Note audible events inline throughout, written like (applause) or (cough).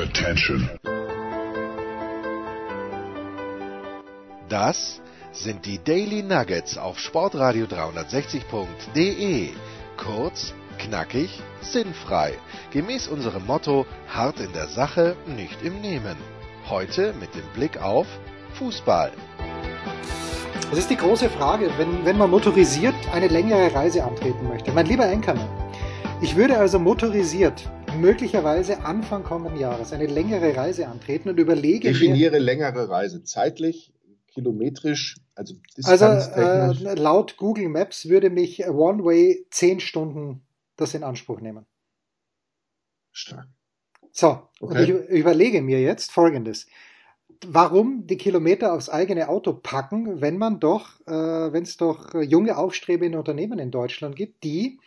Attention. Das sind die Daily Nuggets auf Sportradio 360.de. Kurz, knackig, sinnfrei. Gemäß unserem Motto: hart in der Sache, nicht im Nehmen. Heute mit dem Blick auf Fußball. Das ist die große Frage, wenn, wenn man motorisiert eine längere Reise antreten möchte. Mein lieber Enkermann, ich würde also motorisiert möglicherweise Anfang kommenden Jahres eine längere Reise antreten und überlege Definiere mir, längere Reise. Zeitlich, kilometrisch, also Also äh, laut Google Maps würde mich One Way 10 Stunden das in Anspruch nehmen. Stark. So, okay. und ich überlege mir jetzt Folgendes warum die Kilometer aufs eigene Auto packen, wenn man doch, äh, wenn es doch junge aufstrebende Unternehmen in Deutschland gibt, die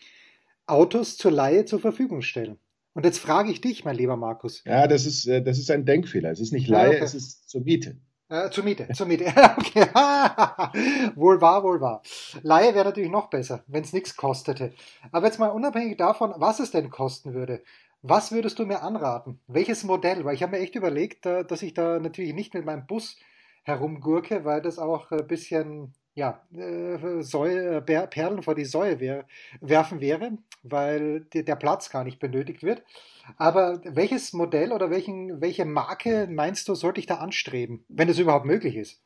Autos zur Laie zur Verfügung stellen. Und jetzt frage ich dich, mein lieber Markus. Ja, das ist, äh, das ist ein Denkfehler. Es ist nicht Laie, okay. es ist zur Miete. Äh, zur Miete, zur Miete. (laughs) okay. (laughs) wohl wahr, wohl wahr. Laie wäre natürlich noch besser, wenn es nichts kostete. Aber jetzt mal unabhängig davon, was es denn kosten würde. Was würdest du mir anraten? Welches Modell? Weil ich habe mir echt überlegt, dass ich da natürlich nicht mit meinem Bus herumgurke, weil das auch ein bisschen ja, äh, Säue, Perlen vor die Säue wär, werfen wäre, weil der Platz gar nicht benötigt wird. Aber welches Modell oder welchen, welche Marke meinst du, sollte ich da anstreben, wenn es überhaupt möglich ist?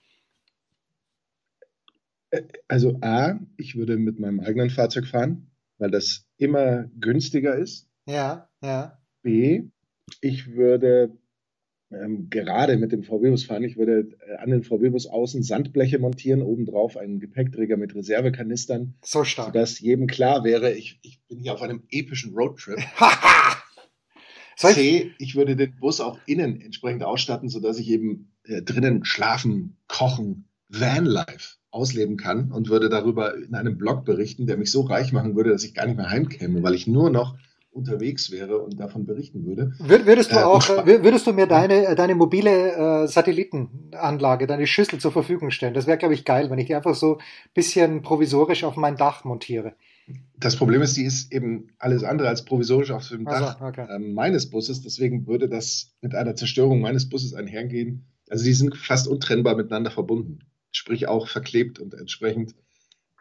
Äh, also A, ich würde mit meinem eigenen Fahrzeug fahren, weil das immer günstiger ist ja, ja. B, ich würde ähm, gerade mit dem VW-Bus fahren, ich würde äh, an den VW-Bus außen Sandbleche montieren, obendrauf einen Gepäckträger mit Reservekanistern. So stark. Sodass jedem klar wäre, ich, ich bin hier auf einem epischen Roadtrip. (laughs) C, ich würde den Bus auch innen entsprechend ausstatten, sodass ich eben äh, drinnen schlafen, kochen, Vanlife ausleben kann und würde darüber in einem Blog berichten, der mich so reich machen würde, dass ich gar nicht mehr heimkäme, weil ich nur noch unterwegs wäre und davon berichten würde. Würdest du äh, auch, würdest du mir deine, deine mobile äh, Satellitenanlage, deine Schüssel zur Verfügung stellen? Das wäre, glaube ich, geil, wenn ich die einfach so ein bisschen provisorisch auf mein Dach montiere. Das Problem ist, die ist eben alles andere als provisorisch auf dem Dach also, okay. ähm, meines Busses. Deswegen würde das mit einer Zerstörung meines Busses einhergehen. Also die sind fast untrennbar miteinander verbunden. Sprich auch verklebt und entsprechend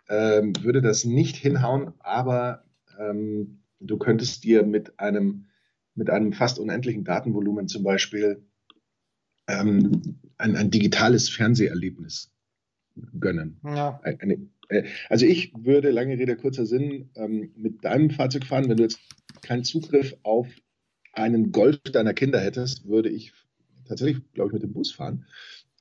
ähm, würde das nicht hinhauen, aber ähm, Du könntest dir mit einem, mit einem fast unendlichen Datenvolumen zum Beispiel ähm, ein, ein digitales Fernseherlebnis gönnen. Ja. Eine, äh, also ich würde, lange Rede, kurzer Sinn, ähm, mit deinem Fahrzeug fahren. Wenn du jetzt keinen Zugriff auf einen Golf deiner Kinder hättest, würde ich tatsächlich, glaube ich, mit dem Bus fahren.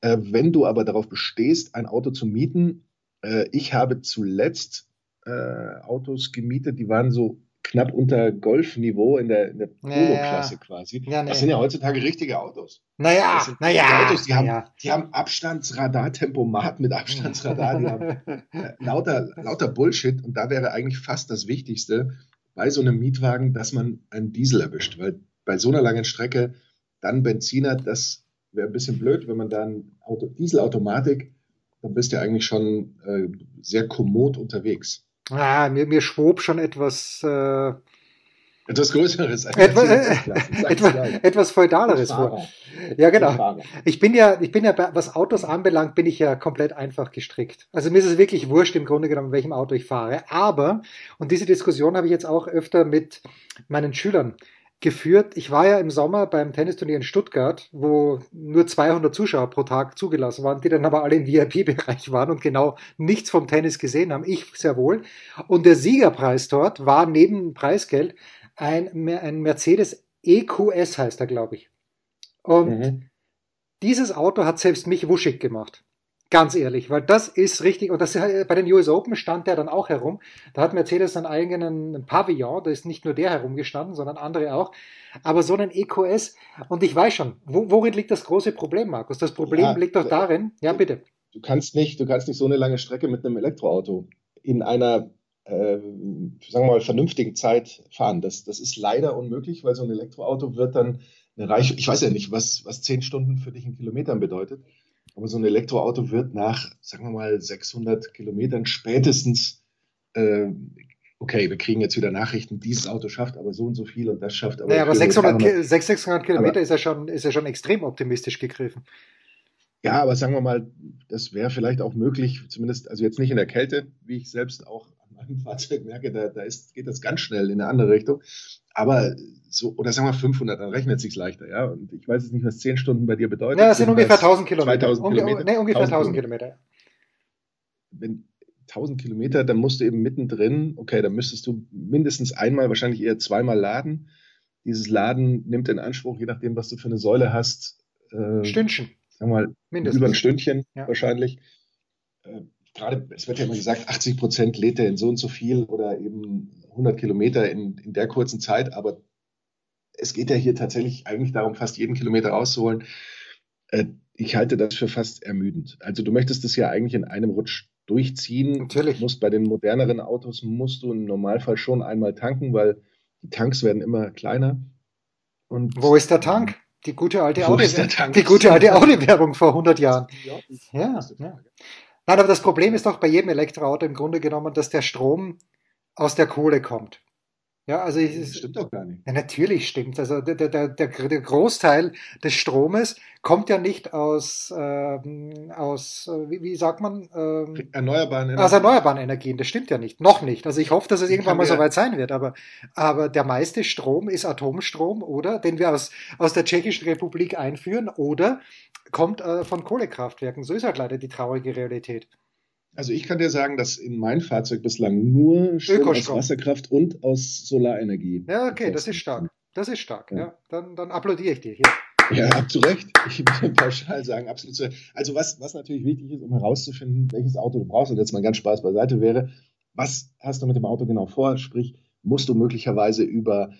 Äh, wenn du aber darauf bestehst, ein Auto zu mieten, äh, ich habe zuletzt äh, Autos gemietet, die waren so knapp unter Golfniveau in der, in der Polo-Klasse quasi. Ja, nee. Das sind ja heutzutage richtige Autos. Naja, naja. Autos, die haben, ja. die haben Abstandsradar, Tempomat mit Abstandsradar, die haben (laughs) äh, lauter, lauter Bullshit. Und da wäre eigentlich fast das Wichtigste bei so einem Mietwagen, dass man einen Diesel erwischt. Weil bei so einer langen Strecke dann Benziner, das wäre ein bisschen blöd, wenn man dann Auto, Dieselautomatik, dann bist du ja eigentlich schon äh, sehr kommod unterwegs. Ah, mir, mir schwob schon etwas. Äh, etwas Größeres. (laughs) Etwa, äh, etwa, etwas Feudaleres vor. Ja, genau. Ich bin ja, ich bin ja, was Autos anbelangt, bin ich ja komplett einfach gestrickt. Also mir ist es wirklich wurscht im Grunde genommen, welchem Auto ich fahre. Aber, und diese Diskussion habe ich jetzt auch öfter mit meinen Schülern geführt. Ich war ja im Sommer beim Tennisturnier in Stuttgart, wo nur 200 Zuschauer pro Tag zugelassen waren, die dann aber alle im VIP-Bereich waren und genau nichts vom Tennis gesehen haben. Ich sehr wohl. Und der Siegerpreis dort war neben Preisgeld ein, ein Mercedes EQS heißt er, glaube ich. Und mhm. dieses Auto hat selbst mich wuschig gemacht. Ganz ehrlich, weil das ist richtig, und das bei den US Open stand der dann auch herum. Da hat Mercedes einen eigenen Pavillon, da ist nicht nur der herumgestanden, sondern andere auch. Aber so einen EQS, und ich weiß schon, wo, worin liegt das große Problem, Markus? Das Problem ja, liegt doch darin, ja bitte. Du kannst nicht, du kannst nicht so eine lange Strecke mit einem Elektroauto in einer, äh, sagen wir mal, vernünftigen Zeit fahren. Das, das ist leider unmöglich, weil so ein Elektroauto wird dann eine Reichweite, ich weiß ja nicht, was, was zehn Stunden für dich in Kilometern bedeutet. Aber so ein Elektroauto wird nach, sagen wir mal, 600 Kilometern spätestens äh, okay, wir kriegen jetzt wieder Nachrichten, dieses Auto schafft aber so und so viel und das schafft aber. Naja, aber 600, 600, 600 Kilometer aber, ist, ja schon, ist ja schon extrem optimistisch gegriffen. Ja, aber sagen wir mal, das wäre vielleicht auch möglich, zumindest, also jetzt nicht in der Kälte, wie ich selbst auch an (laughs) meinem Fahrzeug merke, da, da ist, geht das ganz schnell in eine andere Richtung. Aber so, oder sagen wir 500, dann rechnet es sich leichter, ja. Und ich weiß jetzt nicht, was 10 Stunden bei dir bedeutet. Ja, das sind ungefähr 1000 Kilometer. 2000 Kilometer. Nee, ungefähr 1000 Kilometer. Wenn 1000 Kilometer, dann musst du eben mittendrin, okay, dann müsstest du mindestens einmal, wahrscheinlich eher zweimal laden. Dieses Laden nimmt in Anspruch, je nachdem, was du für eine Säule hast. Äh, Stündchen. Sagen wir mal, Mindestens. über ein Stündchen ja. wahrscheinlich. Äh, gerade, es wird ja immer gesagt, 80 Prozent lädt er in so und so viel oder eben 100 Kilometer in, in der kurzen Zeit, aber es geht ja hier tatsächlich eigentlich darum, fast jeden Kilometer rauszuholen. Äh, ich halte das für fast ermüdend. Also du möchtest es ja eigentlich in einem Rutsch durchziehen. Natürlich. Du musst bei den moderneren Autos musst du im Normalfall schon einmal tanken, weil die Tanks werden immer kleiner. Und Wo ist der Tank? Die gute alte Audi, die gute alte Audi-Werbung vor 100 Jahren. Ja, ja. Nein, aber das Problem ist doch bei jedem Elektroauto im Grunde genommen, dass der Strom aus der Kohle kommt. Ja, also ich, das stimmt doch gar nicht. Ja, natürlich stimmt. Also der, der, der, der Großteil des Stromes kommt ja nicht aus, ähm, aus wie, wie sagt man? Ähm, erneuerbaren Energien. Aus erneuerbaren Energien. Das stimmt ja nicht. Noch nicht. Also ich hoffe, dass es irgendwann mal soweit sein wird. Aber, aber der meiste Strom ist Atomstrom, oder? Den wir aus, aus der Tschechischen Republik einführen, oder kommt äh, von Kohlekraftwerken. So ist halt leider die traurige Realität. Also ich kann dir sagen, dass in mein Fahrzeug bislang nur Strom aus Wasserkraft und aus Solarenergie. Ja, okay, das ist stark. Das ist stark. Ja. ja. Dann, dann applaudiere ich dir hier. Ja, zu Recht. Ich würde pauschal sagen, absolut zu Recht. Also was, was natürlich wichtig ist, um herauszufinden, welches Auto du brauchst, und jetzt mal ganz Spaß beiseite wäre, was hast du mit dem Auto genau vor? Sprich, musst du möglicherweise über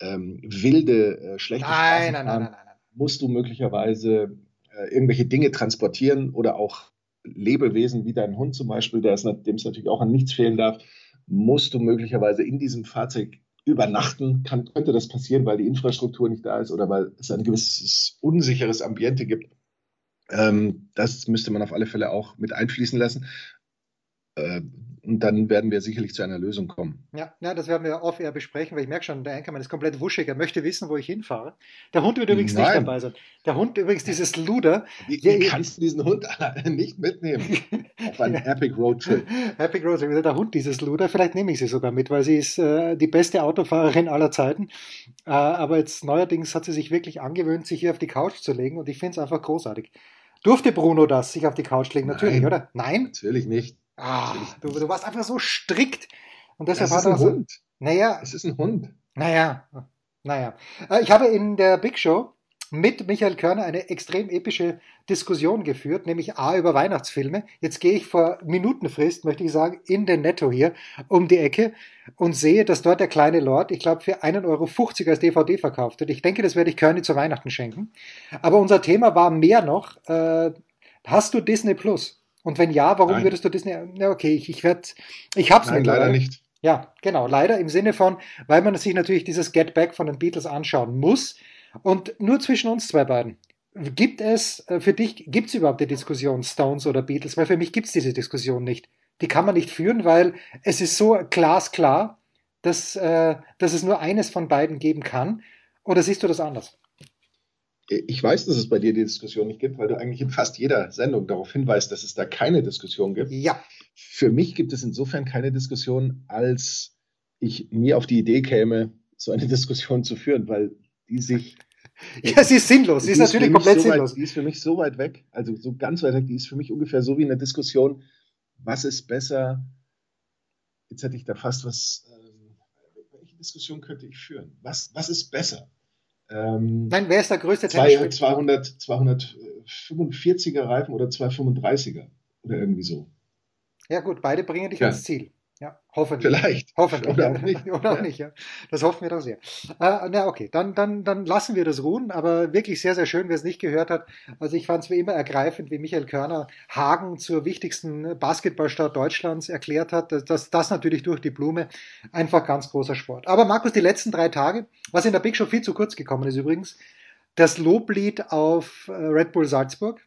ähm, wilde, äh, schlechte nein, Straßen nein, fahren? Nein, nein, nein, nein. Musst du möglicherweise äh, irgendwelche Dinge transportieren oder auch Lebewesen wie dein Hund zum Beispiel, der ist, dem es natürlich auch an nichts fehlen darf, musst du möglicherweise in diesem Fahrzeug übernachten. Kann, könnte das passieren, weil die Infrastruktur nicht da ist oder weil es ein gewisses unsicheres Ambiente gibt. Ähm, das müsste man auf alle Fälle auch mit einfließen lassen. Äh, und dann werden wir sicherlich zu einer Lösung kommen. Ja, ja das werden wir off-air besprechen, weil ich merke schon, der Enkermann ist komplett wuschig. Er möchte wissen, wo ich hinfahre. Der Hund wird übrigens Nein. nicht dabei sein. Der Hund übrigens dieses Luder. Wie, wie kannst du diesen Hund nicht mitnehmen? Auf einen. (laughs) Epic Road Trip. Epic Road Trip. Der Hund dieses Luder. Vielleicht nehme ich sie sogar mit, weil sie ist äh, die beste Autofahrerin aller Zeiten. Äh, aber jetzt neuerdings hat sie sich wirklich angewöhnt, sich hier auf die Couch zu legen und ich finde es einfach großartig. Durfte Bruno das, sich auf die Couch legen? Natürlich, Nein, oder? Nein? Natürlich nicht. Ah, du, du, warst einfach so strikt. Und deshalb das ist ein Hund. So, naja. Es ist ein Hund. Naja, naja. Äh, ich habe in der Big Show mit Michael Körner eine extrem epische Diskussion geführt, nämlich A über Weihnachtsfilme. Jetzt gehe ich vor Minutenfrist, möchte ich sagen, in den Netto hier um die Ecke und sehe, dass dort der kleine Lord, ich glaube, für 1,50 Euro als DVD verkauft wird. Ich denke, das werde ich Körny zu Weihnachten schenken. Aber unser Thema war mehr noch, äh, hast du Disney Plus? Und wenn ja, warum Nein. würdest du Disney? Ja, okay, ich, ich werde, ich hab's Nein, leider nicht. Ja, genau, leider im Sinne von, weil man sich natürlich dieses Get Back von den Beatles anschauen muss. Und nur zwischen uns zwei beiden. Gibt es äh, für dich, gibt es überhaupt die Diskussion Stones oder Beatles? Weil für mich gibt es diese Diskussion nicht. Die kann man nicht führen, weil es ist so glasklar, dass, äh, dass es nur eines von beiden geben kann. Oder siehst du das anders? Ich weiß, dass es bei dir die Diskussion nicht gibt, weil du eigentlich in fast jeder Sendung darauf hinweist, dass es da keine Diskussion gibt. Ja. Für mich gibt es insofern keine Diskussion, als ich nie auf die Idee käme, so eine (laughs) Diskussion zu führen, weil die sich. (laughs) Ja, sie ist sinnlos. Sie ist, ist natürlich komplett so sinnlos. Weit, die ist für mich so weit weg, also so ganz weit weg, die ist für mich ungefähr so wie eine Diskussion, was ist besser? Jetzt hätte ich da fast was. Ähm, welche Diskussion könnte ich führen? Was, was ist besser? Ähm, Nein, wer ist der größte zwei, 200, 245er Reifen oder 235er oder irgendwie so. Ja gut, beide bringen dich ja. ans Ziel. Ja, hoffentlich. Vielleicht. Hoffentlich. Oder auch nicht. (laughs) Oder auch ja. nicht, ja. Das hoffen wir doch sehr. Äh, na, okay, dann, dann, dann lassen wir das ruhen, aber wirklich sehr, sehr schön, wer es nicht gehört hat. Also ich fand es wie immer ergreifend, wie Michael Körner Hagen zur wichtigsten Basketballstadt Deutschlands erklärt hat. Das, das, das natürlich durch die Blume. Einfach ganz großer Sport. Aber Markus, die letzten drei Tage, was in der Big Show viel zu kurz gekommen ist übrigens, das Loblied auf äh, Red Bull Salzburg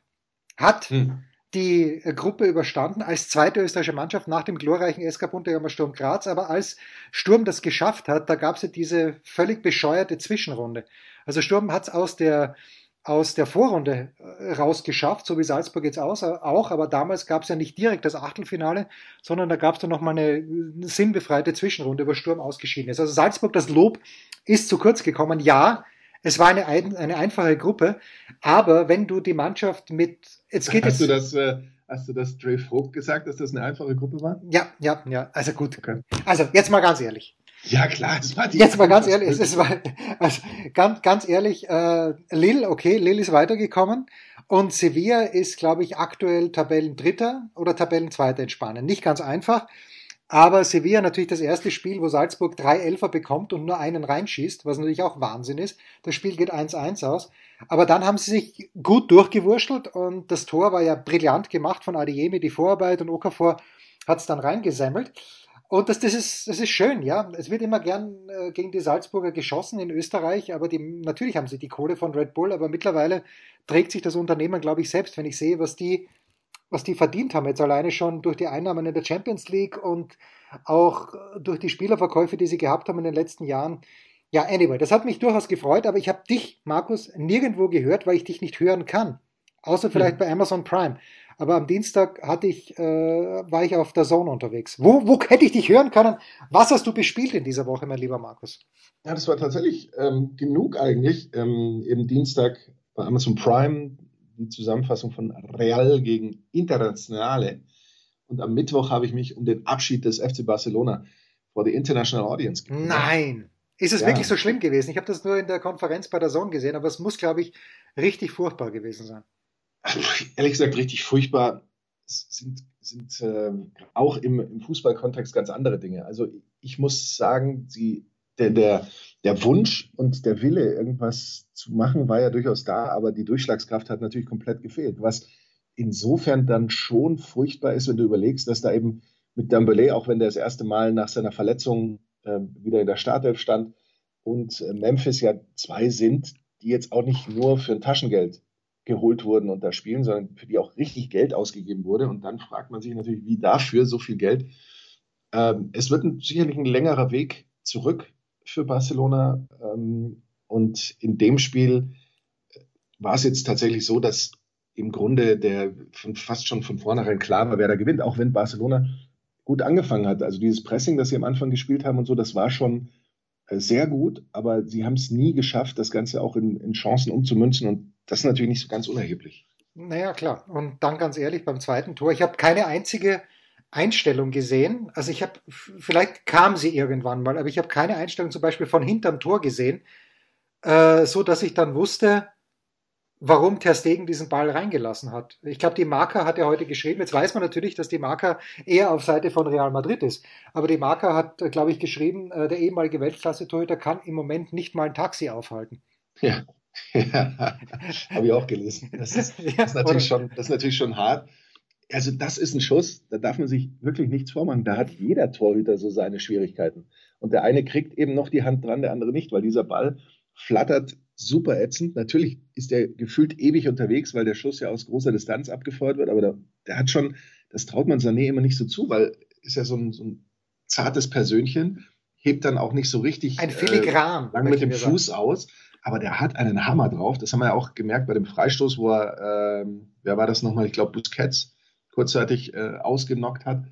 hat hm die Gruppe überstanden als zweite österreichische Mannschaft nach dem glorreichen SK Bundegammer Sturm Graz. Aber als Sturm das geschafft hat, da gab es ja diese völlig bescheuerte Zwischenrunde. Also Sturm hat es aus der aus der Vorrunde äh, rausgeschafft, so wie Salzburg jetzt äh, auch, aber damals gab es ja nicht direkt das Achtelfinale, sondern da gab es dann nochmal eine sinnbefreite Zwischenrunde, wo Sturm ausgeschieden ist. Also Salzburg, das Lob ist zu kurz gekommen. Ja, es war eine, eine einfache Gruppe, aber wenn du die Mannschaft mit, jetzt geht hast jetzt. Du das, äh, hast du das Dre Vogt gesagt, dass das eine einfache Gruppe war? Ja, ja, ja, also gut. Okay. Also jetzt mal ganz ehrlich. Ja, klar, das war die. Jetzt mal ganz (laughs) ehrlich, es war, also ganz, ganz ehrlich, äh, Lille, okay, Lille ist weitergekommen und Sevilla ist, glaube ich, aktuell Tabellendritter oder Tabellenzweiter in Spanien. Nicht ganz einfach, aber Sevilla natürlich das erste Spiel, wo Salzburg drei Elfer bekommt und nur einen reinschießt, was natürlich auch Wahnsinn ist. Das Spiel geht 1-1 aus. Aber dann haben sie sich gut durchgewurschtelt und das Tor war ja brillant gemacht von Adeyemi, die Vorarbeit und Okafor hat es dann reingesammelt. Und das, das, ist, das ist schön, ja. Es wird immer gern äh, gegen die Salzburger geschossen in Österreich, aber die, natürlich haben sie die Kohle von Red Bull, aber mittlerweile trägt sich das Unternehmen, glaube ich, selbst, wenn ich sehe, was die, was die verdient haben, jetzt alleine schon durch die Einnahmen in der Champions League und auch durch die Spielerverkäufe, die sie gehabt haben in den letzten Jahren. Ja, anyway, das hat mich durchaus gefreut, aber ich habe dich, Markus, nirgendwo gehört, weil ich dich nicht hören kann. Außer vielleicht mhm. bei Amazon Prime. Aber am Dienstag hatte ich, äh, war ich auf der Zone unterwegs. Wo, wo hätte ich dich hören können? Was hast du bespielt in dieser Woche, mein lieber Markus? Ja, das war tatsächlich ähm, genug eigentlich. Ähm, eben Dienstag bei Amazon Prime die Zusammenfassung von Real gegen Internationale. Und am Mittwoch habe ich mich um den Abschied des FC Barcelona vor der International Audience gekümmert. Nein! Ist es ja. wirklich so schlimm gewesen? Ich habe das nur in der Konferenz bei der Zone gesehen, aber es muss, glaube ich, richtig furchtbar gewesen sein (laughs) ehrlich gesagt richtig furchtbar sind, sind äh, auch im, im Fußballkontext ganz andere Dinge. Also ich muss sagen, sie, der, der, der Wunsch und der Wille, irgendwas zu machen, war ja durchaus da, aber die Durchschlagskraft hat natürlich komplett gefehlt. Was insofern dann schon furchtbar ist, wenn du überlegst, dass da eben mit Dembele, auch wenn der das erste Mal nach seiner Verletzung äh, wieder in der Startelf stand, und äh, Memphis ja zwei sind, die jetzt auch nicht nur für ein Taschengeld geholt wurden und da spielen, sondern für die auch richtig Geld ausgegeben wurde. Und dann fragt man sich natürlich, wie dafür so viel Geld. Ähm, es wird ein, sicherlich ein längerer Weg zurück für Barcelona. Ähm, und in dem Spiel war es jetzt tatsächlich so, dass im Grunde der von, fast schon von vornherein klar war, wer da gewinnt, auch wenn Barcelona gut angefangen hat. Also dieses Pressing, das sie am Anfang gespielt haben und so, das war schon äh, sehr gut, aber sie haben es nie geschafft, das Ganze auch in, in Chancen umzumünzen. Und das ist natürlich nicht so ganz unerheblich. Naja, klar. Und dann ganz ehrlich, beim zweiten Tor, ich habe keine einzige Einstellung gesehen. Also ich habe, vielleicht kam sie irgendwann mal, aber ich habe keine Einstellung zum Beispiel von hinterm Tor gesehen, äh, so dass ich dann wusste, warum Ter Stegen diesen Ball reingelassen hat. Ich glaube, die Marker hat er heute geschrieben. Jetzt weiß man natürlich, dass die Marker eher auf Seite von Real Madrid ist. Aber die Marker hat, glaube ich, geschrieben, äh, der ehemalige Weltklasse-Torhüter kann im Moment nicht mal ein Taxi aufhalten. Ja. (laughs) Ja, habe ich auch gelesen. Das ist, (laughs) das, ist natürlich schon, das ist natürlich schon hart. Also das ist ein Schuss, da darf man sich wirklich nichts vormachen. Da hat jeder Torhüter so seine Schwierigkeiten. Und der eine kriegt eben noch die Hand dran, der andere nicht, weil dieser Ball flattert super ätzend. Natürlich ist der gefühlt ewig unterwegs, weil der Schuss ja aus großer Distanz abgefeuert wird, aber der, der hat schon, das traut man Sané immer nicht so zu, weil ist ja so ein, so ein zartes Persönchen, hebt dann auch nicht so richtig ein Filigran, äh, lang mit dem Fuß sagen. aus aber der hat einen Hammer drauf. Das haben wir ja auch gemerkt bei dem Freistoß, wo er, äh, wer war das nochmal? Ich glaube, Busquets kurzzeitig äh, ausgenockt hat.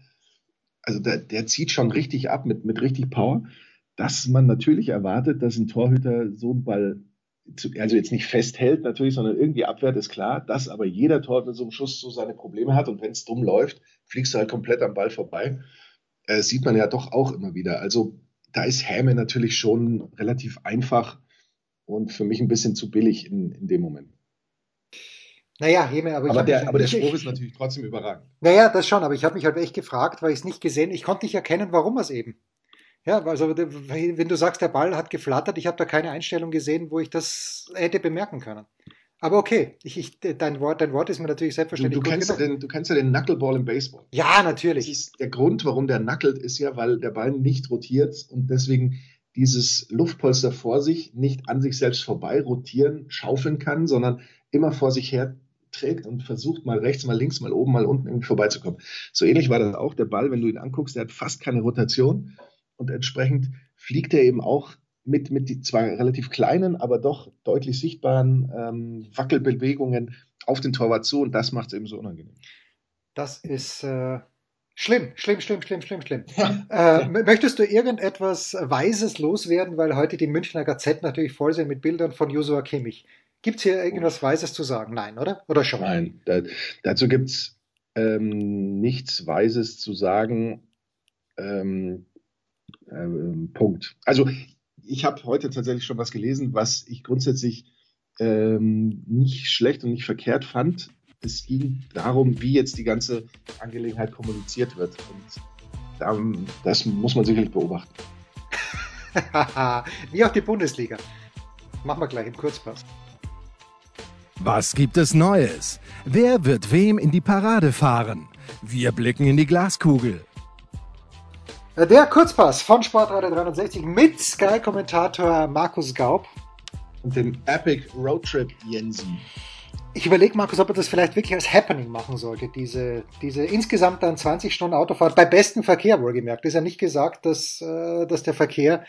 Also der, der zieht schon richtig ab mit, mit richtig Power. Dass man natürlich erwartet, dass ein Torhüter so einen Ball, zu, also jetzt nicht festhält natürlich, sondern irgendwie abwehrt, ist klar. Dass aber jeder Torhüter mit so einem Schuss so seine Probleme hat und wenn es dumm läuft, fliegst du halt komplett am Ball vorbei. Äh, sieht man ja doch auch immer wieder. Also da ist Häme natürlich schon relativ einfach und für mich ein bisschen zu billig in, in dem Moment. Naja, Heme, aber, aber der, aber der Spruch ist natürlich trotzdem überragend. Naja, das schon, aber ich habe mich halt echt gefragt, weil ich es nicht gesehen, ich konnte nicht erkennen, warum es eben. Ja, also wenn du sagst, der Ball hat geflattert, ich habe da keine Einstellung gesehen, wo ich das hätte bemerken können. Aber okay, ich, ich, dein, Wort, dein Wort ist mir natürlich selbstverständlich. Du, du, kennst ja den, du kennst ja den Knuckleball im Baseball. Ja, natürlich. Das ist der Grund, warum der knuckelt, ist ja, weil der Ball nicht rotiert und deswegen dieses Luftpolster vor sich nicht an sich selbst vorbei rotieren, schaufeln kann, sondern immer vor sich her trägt und versucht mal rechts, mal links, mal oben, mal unten irgendwie vorbeizukommen. So ähnlich war das auch der Ball, wenn du ihn anguckst, der hat fast keine Rotation und entsprechend fliegt er eben auch mit, mit die zwar relativ kleinen, aber doch deutlich sichtbaren ähm, Wackelbewegungen auf den Torwart zu und das macht es eben so unangenehm. Das ist äh, schlimm, schlimm, schlimm, schlimm, schlimm, schlimm. (laughs) äh, möchtest du irgendetwas Weises loswerden, weil heute die Münchner Gazette natürlich voll sind mit Bildern von Joshua Kimmich. Gibt es hier irgendwas Weises zu sagen? Nein, oder? Oder schon? Nein, da, dazu gibt es ähm, nichts Weises zu sagen. Ähm, ähm, Punkt. Also ich habe heute tatsächlich schon was gelesen, was ich grundsätzlich ähm, nicht schlecht und nicht verkehrt fand. Es ging darum, wie jetzt die ganze Angelegenheit kommuniziert wird. Und das muss man sicherlich beobachten. (laughs) wie auch die Bundesliga. Machen wir gleich im Kurzpass. Was gibt es Neues? Wer wird wem in die Parade fahren? Wir blicken in die Glaskugel. Der Kurzpass von Sportradio 360 mit Sky-Kommentator Markus Gaub. Und dem Epic Roadtrip Jensen. Ich überlege, Markus, ob er das vielleicht wirklich als Happening machen sollte. Diese, diese insgesamt dann 20 Stunden Autofahrt bei bestem Verkehr wohlgemerkt. Ist ja nicht gesagt, dass, äh, dass der Verkehr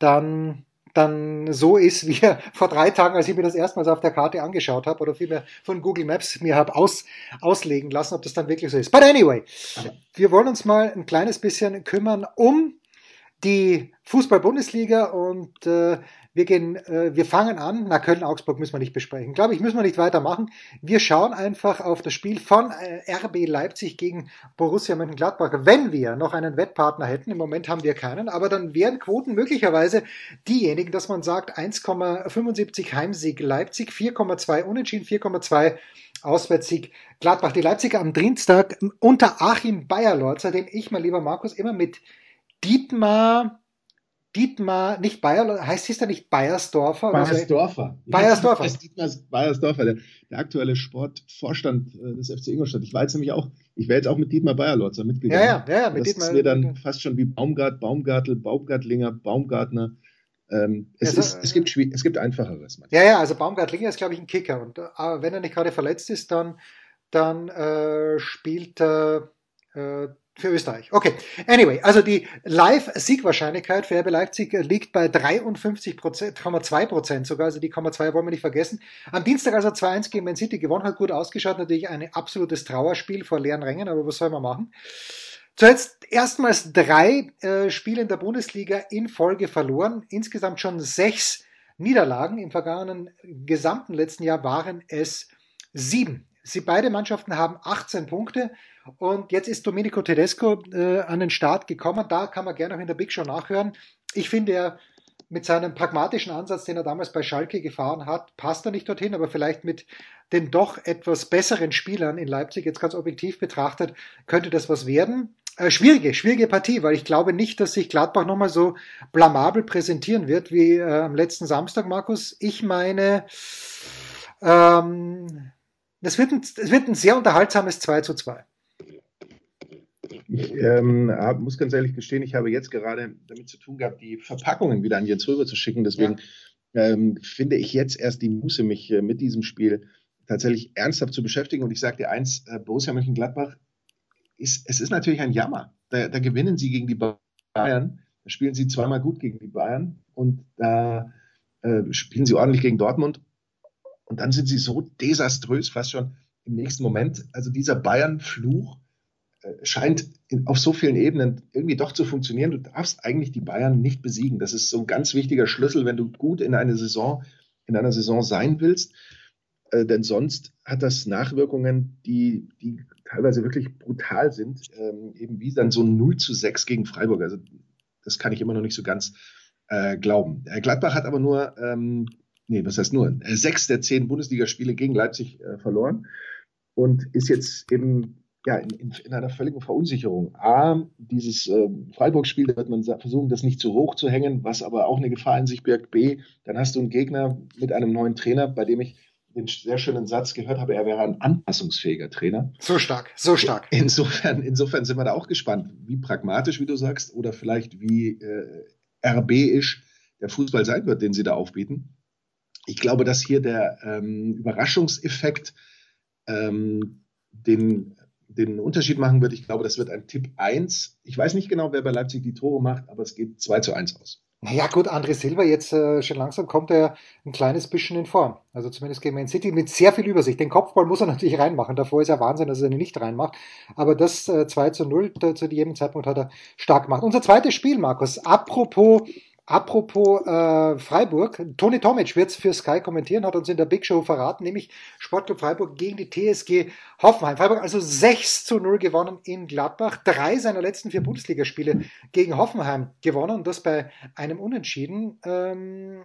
dann dann so ist, wie er (laughs) vor drei Tagen, als ich mir das erstmals auf der Karte angeschaut habe oder vielmehr von Google Maps mir habe aus, auslegen lassen, ob das dann wirklich so ist. But anyway, wir wollen uns mal ein kleines bisschen kümmern um die Fußball-Bundesliga und äh, wir gehen, äh, wir fangen an. Na, Köln-Augsburg müssen wir nicht besprechen. Glaube ich, müssen wir nicht weitermachen. Wir schauen einfach auf das Spiel von äh, RB Leipzig gegen Borussia Mönchengladbach. Wenn wir noch einen Wettpartner hätten, im Moment haben wir keinen, aber dann wären Quoten möglicherweise diejenigen, dass man sagt 1,75 Heimsieg Leipzig, 4,2 Unentschieden, 4,2 Auswärtssieg Gladbach. Die Leipziger am Dienstag unter Achim Bayerlorzer, den ich, mein lieber Markus, immer mit Dietmar Dietmar, nicht Bayer, heißt es da nicht Bayersdorfer? Bayersdorfer. Bayersdorfer. Ja, Dietmar Bayersdorfer, der, der, aktuelle Sportvorstand äh, des FC Ingolstadt. Ich war jetzt nämlich auch, ich wäre jetzt auch mit Dietmar Bayerlotzer mitgegangen. Ja, ja, ja, mit das Dietmar. ist mir dann fast schon wie Baumgart, Baumgartel, Baumgartlinger, Baumgartner. Ähm, es, also, ist, es, gibt, es gibt einfacheres. Manchmal. Ja, ja, also Baumgartlinger ist, glaube ich, ein Kicker. Und äh, wenn er nicht gerade verletzt ist, dann, dann äh, spielt er äh, für Österreich. Okay. Anyway, also die Live-Siegwahrscheinlichkeit für RB Leipzig liegt bei 53,2 Prozent sogar. Also die 0,2 wollen wir nicht vergessen. Am Dienstag also 2-1 gegen Man City gewonnen, hat gut ausgeschaut. Natürlich ein absolutes Trauerspiel vor leeren Rängen, aber was soll man machen? Zuletzt erstmals drei äh, Spiele in der Bundesliga in Folge verloren. Insgesamt schon sechs Niederlagen. Im vergangenen gesamten letzten Jahr waren es sieben. Sie beide Mannschaften haben 18 Punkte. Und jetzt ist Domenico Tedesco äh, an den Start gekommen. Da kann man gerne auch in der Big Show nachhören. Ich finde, er mit seinem pragmatischen Ansatz, den er damals bei Schalke gefahren hat, passt er nicht dorthin, aber vielleicht mit den doch etwas besseren Spielern in Leipzig, jetzt ganz objektiv betrachtet, könnte das was werden. Äh, schwierige, schwierige Partie, weil ich glaube nicht, dass sich Gladbach nochmal so blamabel präsentieren wird wie äh, am letzten Samstag, Markus. Ich meine, ähm, das wird ein, es wird ein sehr unterhaltsames 2 zu 2. Ich ähm, hab, muss ganz ehrlich gestehen, ich habe jetzt gerade damit zu tun gehabt, die Verpackungen wieder an Jens rüber zu schicken. Deswegen ja. ähm, finde ich jetzt erst die Muße, mich äh, mit diesem Spiel tatsächlich ernsthaft zu beschäftigen. Und ich sage dir eins, äh, Borussia Mönchengladbach, ist, es ist natürlich ein Jammer. Da, da, gewinnen sie gegen die Bayern, da spielen sie zweimal gut gegen die Bayern und da äh, spielen sie ordentlich gegen Dortmund. Und dann sind sie so desaströs, fast schon im nächsten Moment. Also dieser Bayern-Fluch, scheint in, auf so vielen Ebenen irgendwie doch zu funktionieren. Du darfst eigentlich die Bayern nicht besiegen. Das ist so ein ganz wichtiger Schlüssel, wenn du gut in eine Saison, in einer Saison sein willst. Äh, denn sonst hat das Nachwirkungen, die, die teilweise wirklich brutal sind, ähm, eben wie dann so ein 0 zu 6 gegen Freiburg. Also das kann ich immer noch nicht so ganz äh, glauben. Gladbach hat aber nur, ähm, nee, was heißt nur, äh, sechs der zehn Bundesligaspiele gegen Leipzig äh, verloren und ist jetzt eben ja, in, in, in, einer völligen Verunsicherung. A, dieses äh, Freiburg-Spiel, da wird man versuchen, das nicht zu hoch zu hängen, was aber auch eine Gefahr in sich birgt. B, dann hast du einen Gegner mit einem neuen Trainer, bei dem ich den sehr schönen Satz gehört habe, er wäre ein anpassungsfähiger Trainer. So stark, so stark. Insofern, insofern sind wir da auch gespannt, wie pragmatisch, wie du sagst, oder vielleicht wie äh, RB-isch der Fußball sein wird, den sie da aufbieten. Ich glaube, dass hier der ähm, Überraschungseffekt ähm, den, den Unterschied machen wird. Ich glaube, das wird ein Tipp 1. Ich weiß nicht genau, wer bei Leipzig die Tore macht, aber es geht 2 zu 1 aus. Naja gut, André Silva, jetzt äh, schon langsam kommt er ein kleines bisschen in Form. Also zumindest gegen Man City mit sehr viel Übersicht. Den Kopfball muss er (laughs) natürlich reinmachen. Davor ist ja Wahnsinn, dass er ihn nicht reinmacht. Aber das äh, 2 zu 0 da, zu jedem Zeitpunkt hat er stark gemacht. Unser zweites Spiel, Markus. Apropos Apropos äh, Freiburg, Toni Tomic wird es für Sky kommentieren, hat uns in der Big Show verraten, nämlich Sportclub Freiburg gegen die TSG Hoffenheim. Freiburg also 6 zu 0 gewonnen in Gladbach, drei seiner letzten vier Bundesligaspiele gegen Hoffenheim gewonnen, das bei einem Unentschieden. Ähm,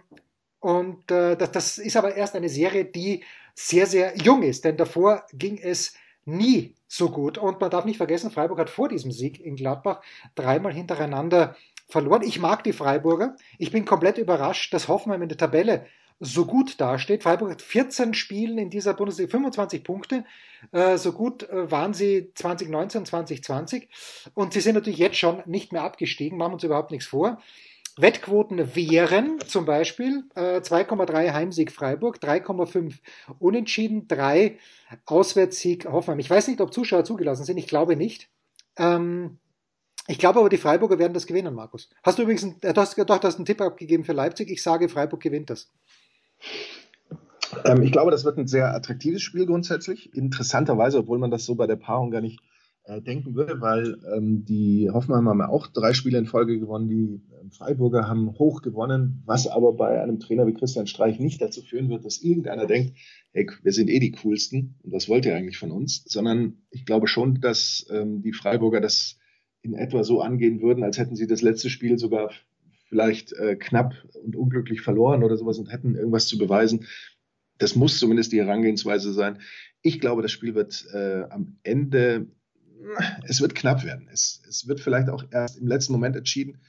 und äh, das, das ist aber erst eine Serie, die sehr, sehr jung ist, denn davor ging es nie so gut. Und man darf nicht vergessen, Freiburg hat vor diesem Sieg in Gladbach dreimal hintereinander verloren. Ich mag die Freiburger. Ich bin komplett überrascht, dass Hoffenheim in der Tabelle so gut dasteht. Freiburg hat 14 Spielen in dieser Bundesliga, 25 Punkte. Äh, so gut äh, waren sie 2019, 2020. Und sie sind natürlich jetzt schon nicht mehr abgestiegen, machen uns überhaupt nichts vor. Wettquoten wären zum Beispiel äh, 2,3 Heimsieg Freiburg, 3,5 Unentschieden, 3 Auswärtssieg Hoffenheim. Ich weiß nicht, ob Zuschauer zugelassen sind, ich glaube nicht. Ähm, ich glaube aber, die Freiburger werden das gewinnen, Markus. Hast du übrigens, einen, äh, du hast, doch, du hast einen Tipp abgegeben für Leipzig. Ich sage, Freiburg gewinnt das. Ähm, ich glaube, das wird ein sehr attraktives Spiel grundsätzlich. Interessanterweise, obwohl man das so bei der Paarung gar nicht äh, denken würde, weil ähm, die Hoffenheim haben ja auch drei Spiele in Folge gewonnen, die äh, Freiburger haben hoch gewonnen, was aber bei einem Trainer wie Christian Streich nicht dazu führen wird, dass irgendeiner denkt, hey, wir sind eh die coolsten und das wollt ihr eigentlich von uns, sondern ich glaube schon, dass ähm, die Freiburger das in etwa so angehen würden, als hätten sie das letzte Spiel sogar vielleicht äh, knapp und unglücklich verloren oder sowas und hätten irgendwas zu beweisen. Das muss zumindest die Herangehensweise sein. Ich glaube, das Spiel wird äh, am Ende, es wird knapp werden. Es, es wird vielleicht auch erst im letzten Moment entschieden,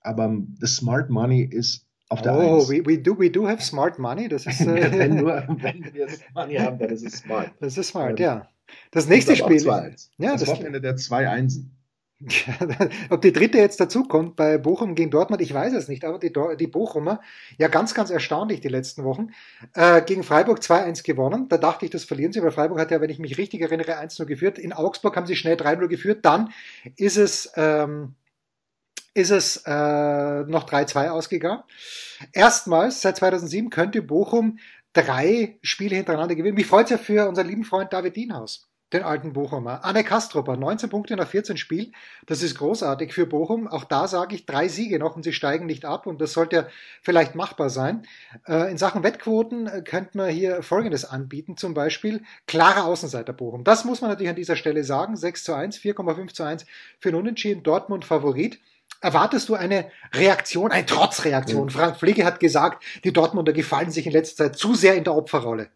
aber das Smart Money ist auf der Oh, we, we, do, we do have smart money. Das ist, (laughs) äh, wenn, nur, wenn wir Money haben, dann ist es smart. Das ist smart, ähm, ja. Das nächste Spiel. Ja, das, das Wochenende der zwei Einsen. (laughs) Ob die dritte jetzt dazukommt bei Bochum gegen Dortmund, ich weiß es nicht, aber die, die Bochumer, ja ganz, ganz erstaunlich die letzten Wochen, äh, gegen Freiburg 2-1 gewonnen. Da dachte ich, das verlieren sie, weil Freiburg hat ja, wenn ich mich richtig erinnere, 1-0 geführt. In Augsburg haben sie schnell 3-0 geführt. Dann ist es, ähm, ist es äh, noch 3-2 ausgegangen. Erstmals seit 2007 könnte Bochum drei Spiele hintereinander gewinnen. Mich freut es ja für unseren lieben Freund David Dienhaus den alten Bochumer. Anne Kastrupper, 19 Punkte nach 14 Spielen. Das ist großartig für Bochum. Auch da sage ich drei Siege noch und sie steigen nicht ab und das sollte vielleicht machbar sein. Äh, in Sachen Wettquoten äh, könnte man hier Folgendes anbieten, zum Beispiel klarer Außenseiter Bochum. Das muss man natürlich an dieser Stelle sagen. 6 zu 1, 4,5 zu 1 für den Unentschieden. Dortmund Favorit. Erwartest du eine Reaktion, eine Trotzreaktion? Mhm. Frank Pflege hat gesagt, die Dortmunder gefallen sich in letzter Zeit zu sehr in der Opferrolle.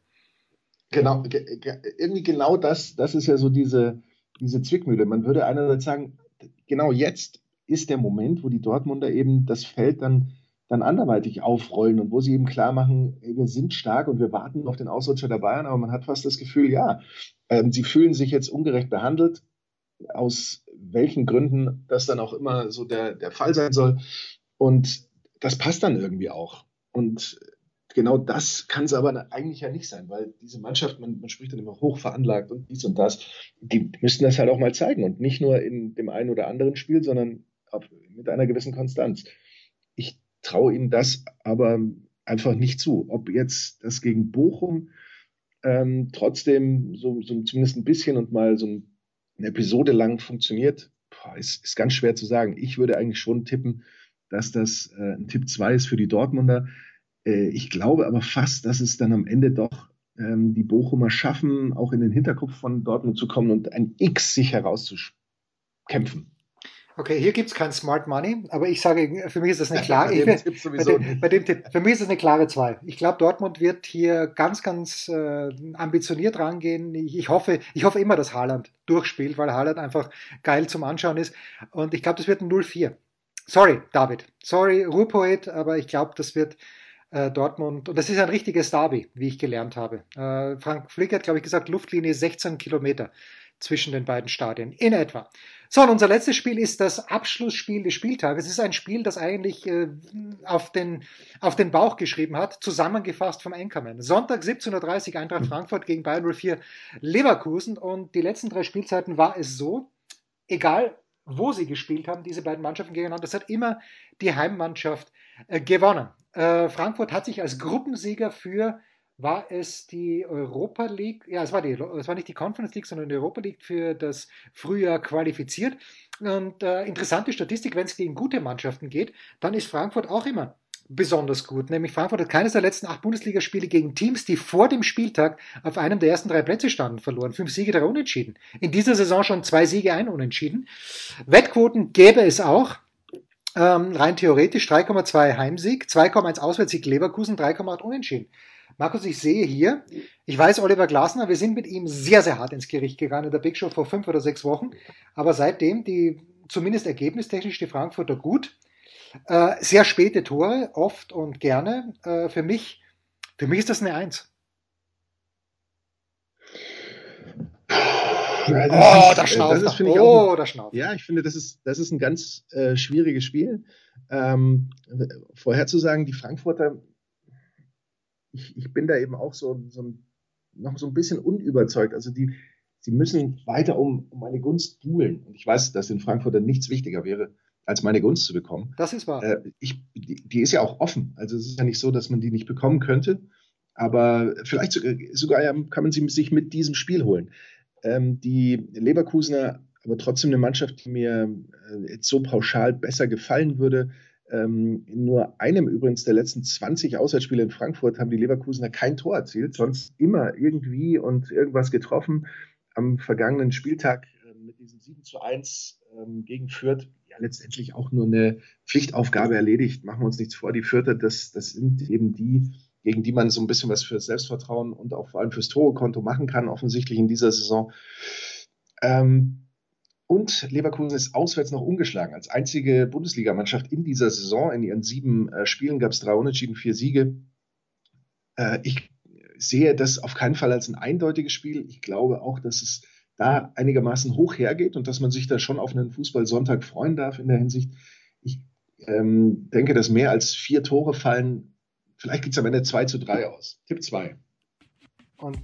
Genau, ge, ge, irgendwie genau das, das ist ja so diese, diese Zwickmühle. Man würde einerseits sagen, genau jetzt ist der Moment, wo die Dortmunder eben das Feld dann, dann anderweitig aufrollen und wo sie eben klar machen, wir sind stark und wir warten auf den Ausrutscher der Bayern, aber man hat fast das Gefühl, ja, ähm, sie fühlen sich jetzt ungerecht behandelt, aus welchen Gründen das dann auch immer so der, der Fall sein soll. Und das passt dann irgendwie auch. Und genau das kann es aber eigentlich ja nicht sein, weil diese Mannschaft, man, man spricht dann immer hoch veranlagt und dies und das, die müssten das halt auch mal zeigen und nicht nur in dem einen oder anderen Spiel, sondern auf, mit einer gewissen Konstanz. Ich traue ihnen das aber einfach nicht zu. Ob jetzt das gegen Bochum ähm, trotzdem so, so zumindest ein bisschen und mal so eine Episode lang funktioniert, boah, ist, ist ganz schwer zu sagen. Ich würde eigentlich schon tippen, dass das äh, ein Tipp 2 ist für die Dortmunder. Äh, ich glaube aber fast, dass es dann am Ende doch ähm, die Bochumer schaffen, auch in den Hinterkopf von Dortmund zu kommen und ein X sich herauszukämpfen. Okay, hier gibt es kein Smart Money, aber ich sage, für mich ist das eine (laughs) klare, bei, dem Tipp bei, dem, bei dem Tipp, für mich ist das eine klare 2. Ich glaube, Dortmund wird hier ganz, ganz äh, ambitioniert rangehen. Ich, ich, hoffe, ich hoffe immer, dass Haaland durchspielt, weil Haaland einfach geil zum Anschauen ist. Und ich glaube, das wird ein 0-4. Sorry, David. Sorry, Ruhrpoet, aber ich glaube, das wird Dortmund, und das ist ein richtiges Derby, wie ich gelernt habe. Äh, Frank Flick hat, glaube ich, gesagt, Luftlinie 16 Kilometer zwischen den beiden Stadien, in etwa. So, und unser letztes Spiel ist das Abschlussspiel des Spieltages. Es ist ein Spiel, das eigentlich äh, auf, den, auf den Bauch geschrieben hat, zusammengefasst vom Anchorman. Sonntag 17.30 Uhr Eintracht Frankfurt gegen Bayern 04 Leverkusen. Und die letzten drei Spielzeiten war es so, egal wo sie gespielt haben, diese beiden Mannschaften gegeneinander, das hat immer die Heimmannschaft äh, gewonnen. Äh, Frankfurt hat sich als Gruppensieger für war es die Europa League, ja, es war, die, es war nicht die Conference League, sondern die Europa League für das Frühjahr qualifiziert. Und äh, interessante Statistik, wenn es gegen gute Mannschaften geht, dann ist Frankfurt auch immer besonders gut. Nämlich Frankfurt hat keines der letzten acht Bundesligaspiele gegen Teams, die vor dem Spieltag auf einem der ersten drei Plätze standen, verloren. Fünf Siege, drei Unentschieden. In dieser Saison schon zwei Siege, ein Unentschieden. Wettquoten gäbe es auch. Ähm, rein theoretisch 3,2 Heimsieg, 2,1 Auswärtssieg Leverkusen, 3,8 Unentschieden. Markus, ich sehe hier, ich weiß Oliver Glasner, wir sind mit ihm sehr, sehr hart ins Gericht gegangen in der Big Show vor fünf oder sechs Wochen. Aber seitdem, die zumindest ergebnistechnisch die Frankfurter gut. Äh, sehr späte Tore, oft und gerne. Äh, für mich, für mich ist das eine Eins. Ja, oh, ist, da schnauft das ist, oh, auch, da schnauft Ja, ich finde, das ist, das ist ein ganz äh, schwieriges Spiel. Ähm, vorherzusagen, die Frankfurter ich, ich bin da eben auch so, so noch so ein bisschen unüberzeugt. Also die, sie müssen weiter um, um meine Gunst buhlen. Und ich weiß, dass in Frankfurt dann nichts wichtiger wäre, als meine Gunst zu bekommen. Das ist wahr. Äh, ich, die, die, ist ja auch offen. Also es ist ja nicht so, dass man die nicht bekommen könnte. Aber vielleicht sogar, sogar kann man sie sich mit diesem Spiel holen. Ähm, die Leverkusener, aber trotzdem eine Mannschaft, die mir äh, jetzt so pauschal besser gefallen würde, ähm, in nur einem übrigens der letzten 20 Auswärtsspiele in Frankfurt haben die Leverkusener kein Tor erzielt, sonst immer irgendwie und irgendwas getroffen. Am vergangenen Spieltag äh, mit diesem 7 zu 1 ähm, gegen Fürth, ja letztendlich auch nur eine Pflichtaufgabe erledigt. Machen wir uns nichts vor, die Fürther, das, das sind eben die, gegen die man so ein bisschen was fürs Selbstvertrauen und auch vor allem fürs Torekonto machen kann, offensichtlich in dieser Saison. Ähm, und Leverkusen ist auswärts noch ungeschlagen. Als einzige Bundesligamannschaft in dieser Saison, in ihren sieben äh, Spielen gab es drei Unentschieden, vier Siege. Äh, ich sehe das auf keinen Fall als ein eindeutiges Spiel. Ich glaube auch, dass es da einigermaßen hoch hergeht und dass man sich da schon auf einen Fußballsonntag freuen darf in der Hinsicht. Ich ähm, denke, dass mehr als vier Tore fallen. Vielleicht geht es am Ende 2 zu 3 aus. Tipp 2. Und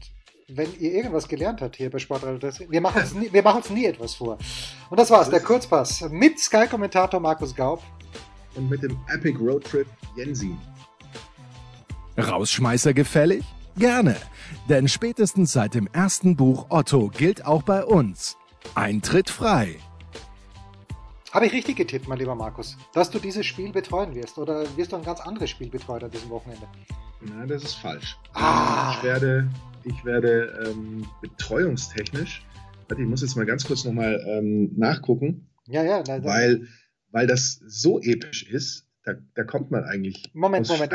wenn ihr irgendwas gelernt habt hier bei Sportradio, wir machen uns nie, wir machen uns nie etwas vor. Und das war's, der Kurzpass mit Sky-Kommentator Markus Gaub. Und mit dem Epic Roadtrip Jensi. Rausschmeißer gefällig? Gerne, denn spätestens seit dem ersten Buch Otto gilt auch bei uns Eintritt frei. Habe ich richtig getippt, mein lieber Markus, dass du dieses Spiel betreuen wirst? Oder wirst du ein ganz anderes Spiel betreuen an diesem Wochenende? Nein, das ist falsch. Ah. Ich werde ich werde ähm, betreuungstechnisch, warte, ich muss jetzt mal ganz kurz nochmal ähm, nachgucken. Ja, ja, nein, weil, weil das so episch ist, da, da kommt man eigentlich. Moment, Moment.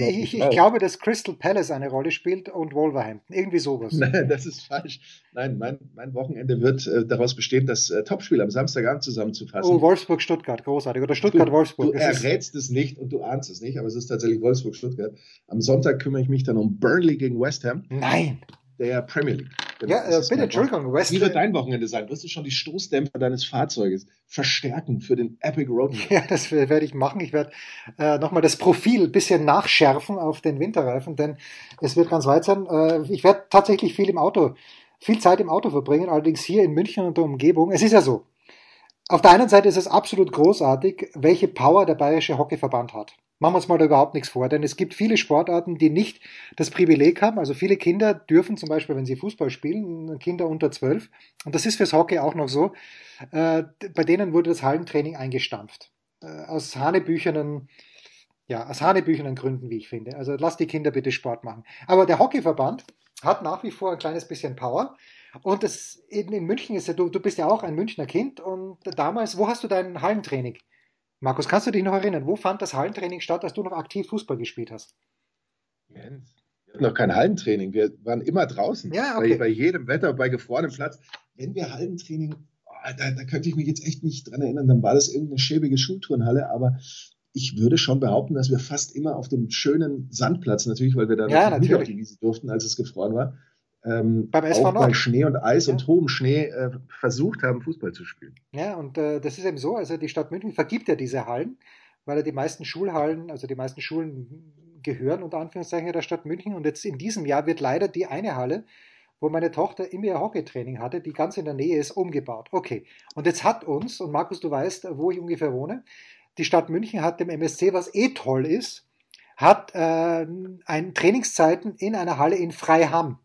Ich, ich, glaube, dass Crystal Palace eine Rolle spielt und Wolverhampton. Irgendwie sowas. (laughs) Nein, das ist falsch. Nein, mein, mein Wochenende wird äh, daraus bestehen, das äh, Topspiel am Samstagabend zusammenzufassen. Oh, Wolfsburg-Stuttgart, großartig. Oder Stuttgart-Wolfsburg. Du, du errätst es nicht und du ahnst es nicht, aber es ist tatsächlich Wolfsburg-Stuttgart. Am Sonntag kümmere ich mich dann um Burnley gegen West Ham. Nein der Premier League. Genau, ja, äh, bitte, Entschuldigung. West Wie wird dein Wochenende sein? Wirst du schon die Stoßdämpfer deines Fahrzeuges verstärken für den Epic Road? (laughs) Ja, das werde ich machen. Ich werde äh, nochmal das Profil ein bisschen nachschärfen auf den Winterreifen, denn es wird ganz weit sein. Äh, ich werde tatsächlich viel im Auto, viel Zeit im Auto verbringen, allerdings hier in München und der Umgebung. Es ist ja so. Auf der einen Seite ist es absolut großartig, welche Power der Bayerische Hockeyverband hat. Machen wir uns mal da überhaupt nichts vor, denn es gibt viele Sportarten, die nicht das Privileg haben. Also viele Kinder dürfen zum Beispiel, wenn sie Fußball spielen, Kinder unter zwölf, und das ist fürs Hockey auch noch so, äh, bei denen wurde das Hallentraining eingestampft. Äh, aus hanebüchernen, ja, aus hanebüchernen Gründen, wie ich finde. Also lass die Kinder bitte Sport machen. Aber der Hockeyverband hat nach wie vor ein kleines bisschen Power. Und das in, in München ist ja, du, du bist ja auch ein Münchner Kind und damals, wo hast du dein Hallentraining Markus, kannst du dich noch erinnern, wo fand das Hallentraining statt, als du noch aktiv Fußball gespielt hast? Jens, wir hatten noch kein Hallentraining, wir waren immer draußen. Ja, okay. bei, bei jedem Wetter, bei gefrorenem Platz. Wenn wir Hallentraining, oh, da, da, könnte ich mich jetzt echt nicht dran erinnern, dann war das irgendeine schäbige Schulturnhalle, aber ich würde schon behaupten, dass wir fast immer auf dem schönen Sandplatz, natürlich, weil wir da ja, nicht auf die Wiese durften, als es gefroren war, ähm, Beim SV auch Nord. bei Schnee und Eis ja. und hohem Schnee äh, versucht haben, Fußball zu spielen. Ja, und äh, das ist eben so, also die Stadt München vergibt ja diese Hallen, weil ja die meisten Schulhallen, also die meisten Schulen gehören unter Anführungszeichen der Stadt München und jetzt in diesem Jahr wird leider die eine Halle, wo meine Tochter immer ihr Hockeytraining hatte, die ganz in der Nähe ist, umgebaut. Okay, und jetzt hat uns, und Markus, du weißt, wo ich ungefähr wohne, die Stadt München hat dem MSC, was eh toll ist, hat äh, ein Trainingszeiten in einer Halle in Freiham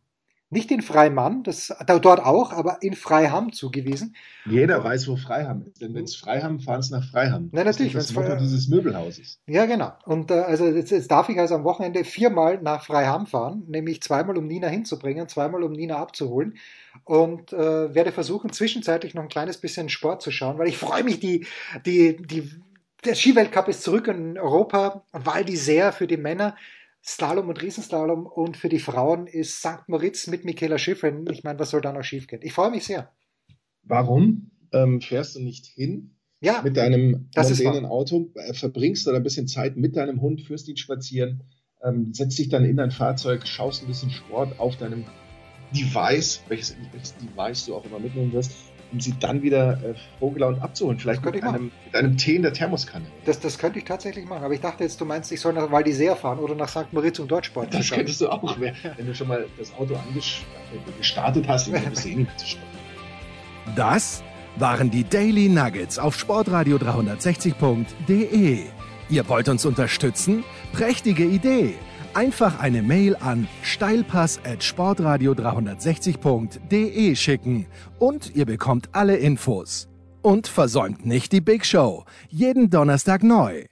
nicht in Freimann, das dort auch, aber in Freiham zugewiesen. Jeder weiß, wo Freiham ist, denn wenn es Freiham, fahren es nach Freiham. Nein, natürlich. Das ist das Motto dieses Möbelhauses. Ja, genau. Und äh, also jetzt, jetzt, darf ich also am Wochenende viermal nach Freiham fahren, nämlich zweimal, um Nina hinzubringen, zweimal, um Nina abzuholen und äh, werde versuchen, zwischenzeitlich noch ein kleines bisschen Sport zu schauen, weil ich freue mich, die, die, die der Skiweltcup ist zurück in Europa, weil die sehr für die Männer Slalom und Riesenslalom und für die Frauen ist St. Moritz mit Michaela Schiffrin. Ich meine, was soll da noch schiefgehen? Ich freue mich sehr. Warum ähm, fährst du nicht hin ja, mit deinem mondänen Auto, äh, verbringst du da ein bisschen Zeit mit deinem Hund, führst ihn spazieren, ähm, setzt dich dann in dein Fahrzeug, schaust ein bisschen Sport auf deinem Device, welches, welches Device du auch immer mitnehmen wirst, um sie dann wieder äh, frohgelaunt abzuholen. Vielleicht mit einem, mit einem, Tee in der Thermoskanne. Das, das könnte ich tatsächlich machen. Aber ich dachte jetzt, du meinst, ich soll nach Val d'Isère fahren oder nach St. Moritz um dort Sport Das könntest du auch, wenn du schon mal das Auto gestartet hast, um eh nicht zu stoppen. Das waren die Daily Nuggets auf sportradio 360.de. Ihr wollt uns unterstützen? Prächtige Idee! Einfach eine Mail an steilpass@sportradio360.de schicken und ihr bekommt alle Infos. Und versäumt nicht die Big Show. Jeden Donnerstag neu.